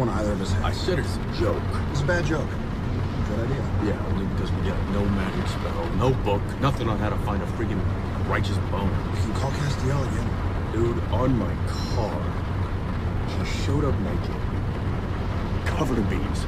one either of us had. I said it's a joke. It's a bad joke. Good idea. Yeah, only because we got no magic spell, no book, nothing on how to find a freaking righteous bone. We can call Castiel again. Dude, on my car, he showed up naked, covered in bees.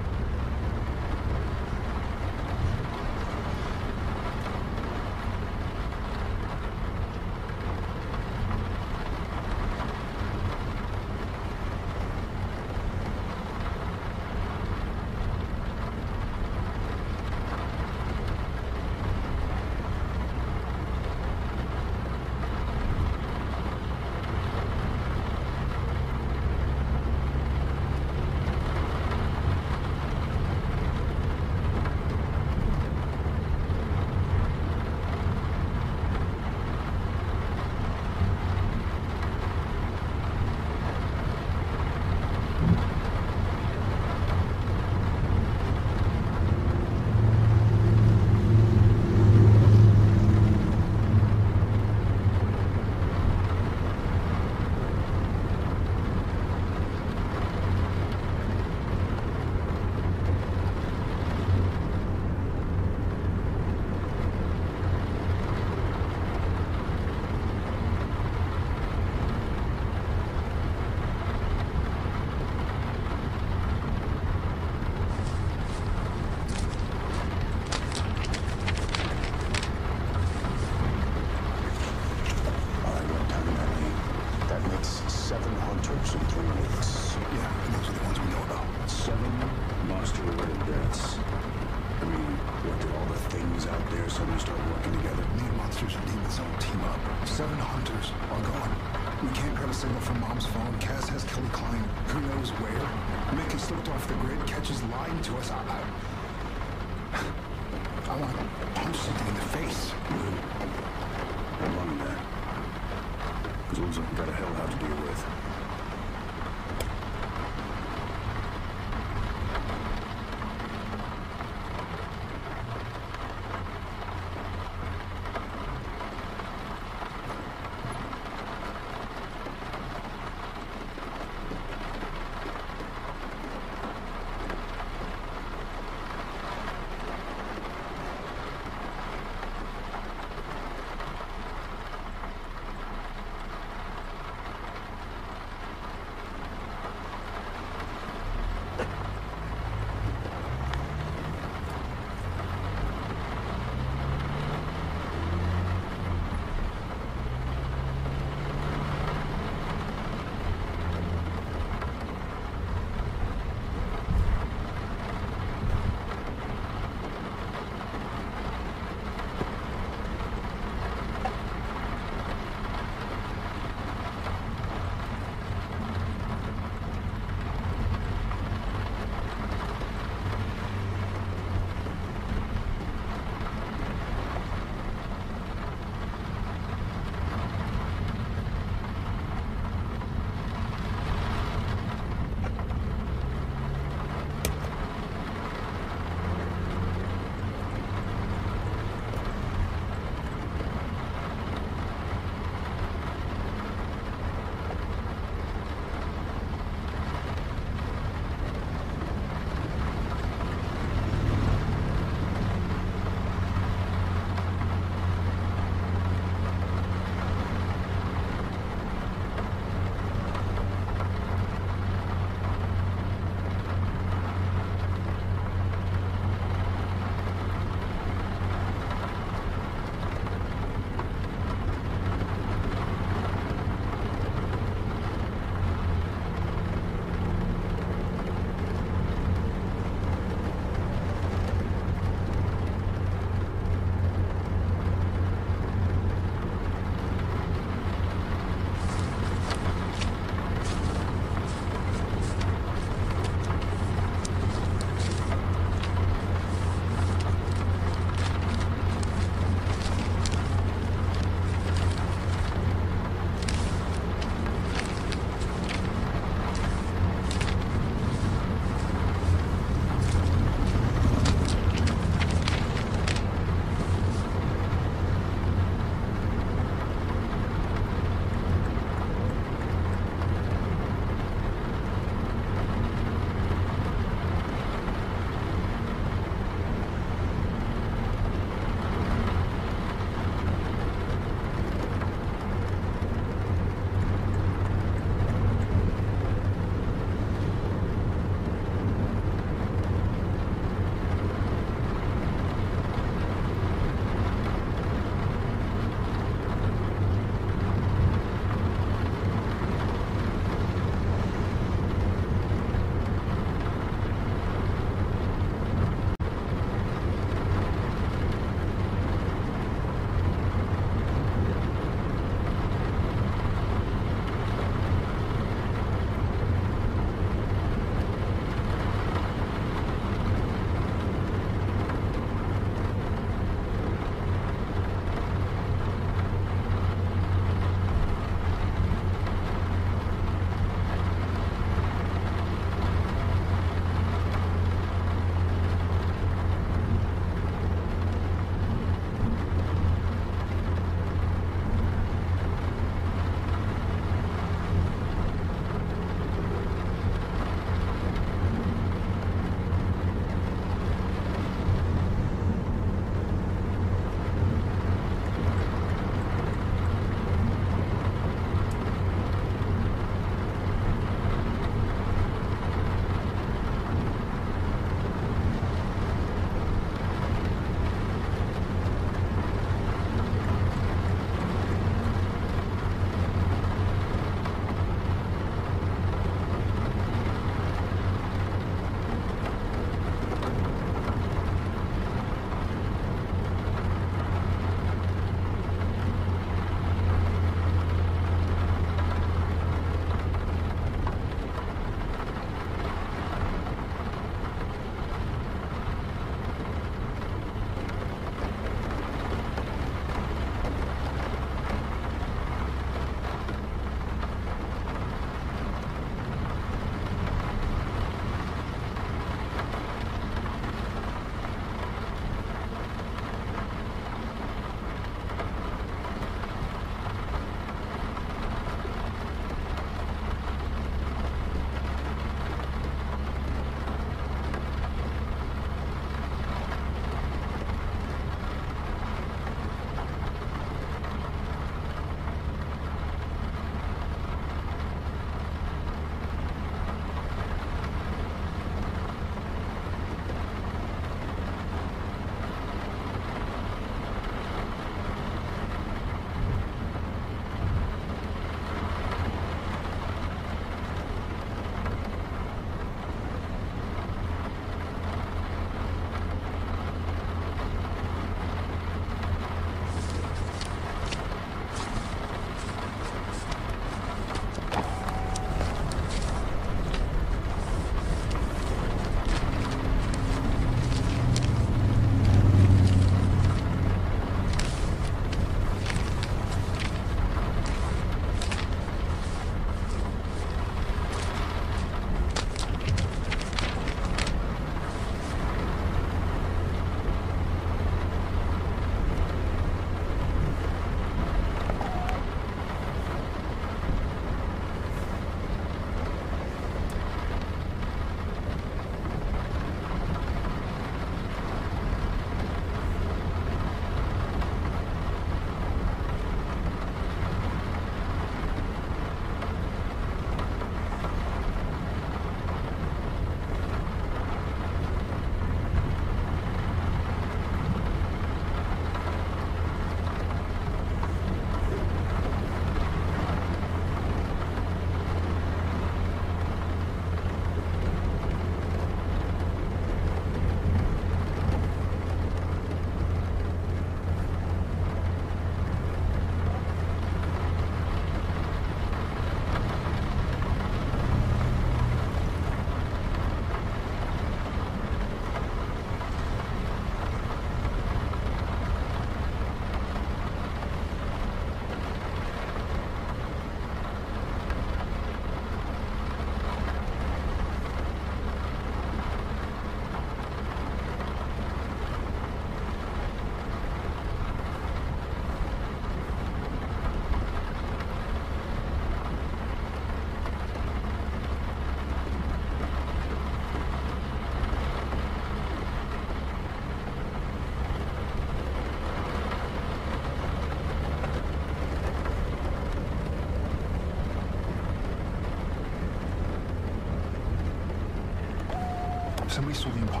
isso limpo.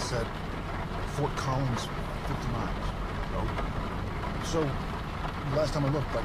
Said Fort Collins, 50 miles. Oh. So, last time I looked, like